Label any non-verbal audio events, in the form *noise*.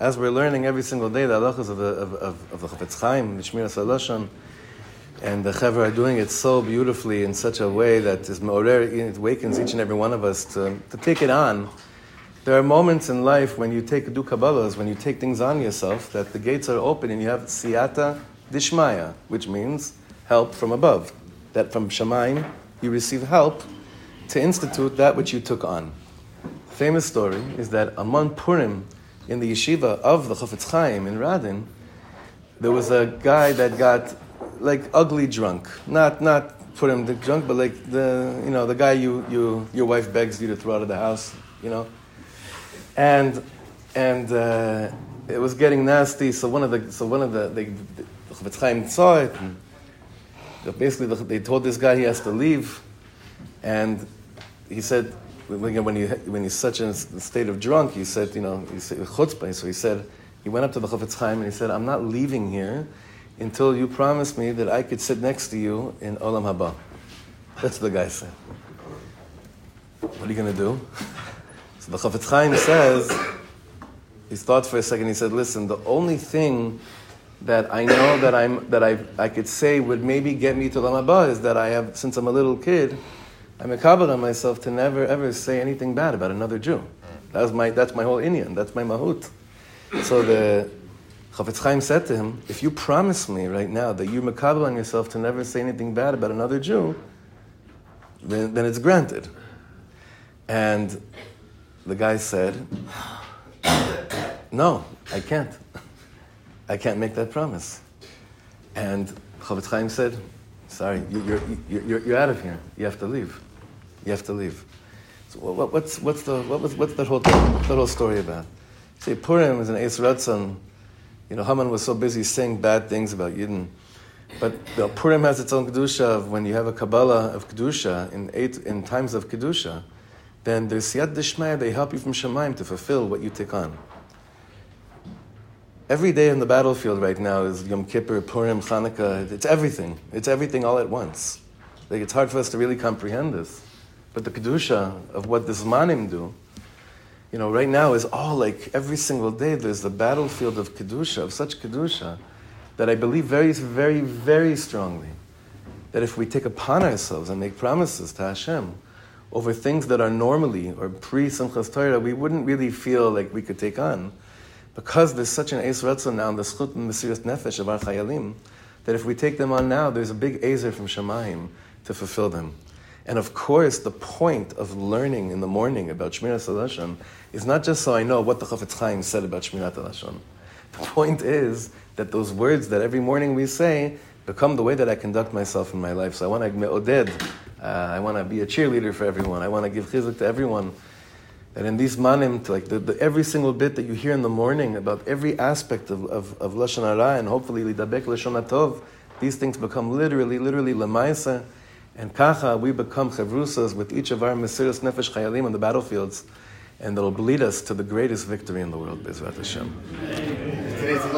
as we're learning every single day the halachas of the, of, of, of the Chafetz Chaim, the Shmiras Lashon, and the Chaver are doing it so beautifully in such a way that it awakens each and every one of us to, to take it on. There are moments in life when you take do Kabbalahs, when you take things on yourself, that the gates are open and you have siyata dishmaya, which means help from above. That from Shemaim you receive help to institute that which you took on. The famous story is that Amon Purim, in the yeshiva of the Chafetz Chaim in Radin, there was a guy that got like ugly drunk. Not not put him drunk, but like the you know the guy you you your wife begs you to throw out of the house, you know, and and uh, it was getting nasty. So one of the so one of the they, the Chafetz Chaim saw it. Basically, they told this guy he has to leave, and he said when, he, when he's such in a state of drunk, he said, you know, he said, chutzpah. So he said, he went up to the Chafetz Chaim and he said, I'm not leaving here until you promise me that I could sit next to you in Olam Haba. That's what the guy said. What are you going to do? *laughs* So the Chafetz Chaim says, he thought for a second, he said, listen, the only thing that I know that, I'm, that I, I could say would maybe get me to Olam Haba is that I have, since I'm a little kid, I'm kabbalah on myself to never ever say anything bad about another Jew. That's my, that's my whole inyan. That's my mahut. So the Chafetz Chaim said to him, if you promise me right now that you're makabel on yourself to never say anything bad about another Jew, then, then it's granted. And the guy said, no, I can't. I can't make that promise. And Chafetz Chaim said, sorry, you're, you're, you're, you're out of here. You have to leave. You have to leave. So what, what's, what's, the, what was, what's that, whole, that whole story about? See, Purim is an Eis Ratzon. You know, Haman was so busy saying bad things about Yidden. But you know, Purim has its own Kedusha of when you have a Kabbalah of Kedusha in, eight, in times of Kedusha, then there's Siyat Dishmaya, they help you from Shemaim to fulfill what you take on. Every day in the battlefield right now is Yom Kippur, Purim, Chanukah. It's everything. It's everything all at once. Like, it's hard for us to really comprehend this. But the Kedusha of what the Zmanim do, you know, right now is all like every single day there's the battlefield of Kedusha, of such Kedusha, that I believe very, very, very strongly that if we take upon ourselves and make promises to Hashem over things that are normally or pre Simchas Torah, we wouldn't really feel like we could take on. Because there's such an Eis Ratzon now, in the Schut and Nefesh of our Chayalim, that if we take them on now, there's a big Ezer from Shemaim to fulfill them. And of course, the point of learning in the morning about Shmirat Lashon is not just so I know what the Chafetz Chaim said about Shmirat Lashon. The point is that those words that every morning we say become the way that I conduct myself in my life. So I want to me'oded, uh, I want to be a cheerleader for everyone. I want to give chizuk to everyone. And in these manim, like the, the, every single bit that you hear in the morning about every aspect of, of, of Lashon Hara and hopefully Lidabek Lashon Tov, these things become literally, literally Lamaisa. And kacha, we become chevrusas with each of our Mesiras Nefesh Chayalim on the battlefields, and that'll lead us to the greatest victory in the world, Bezrat Hashem.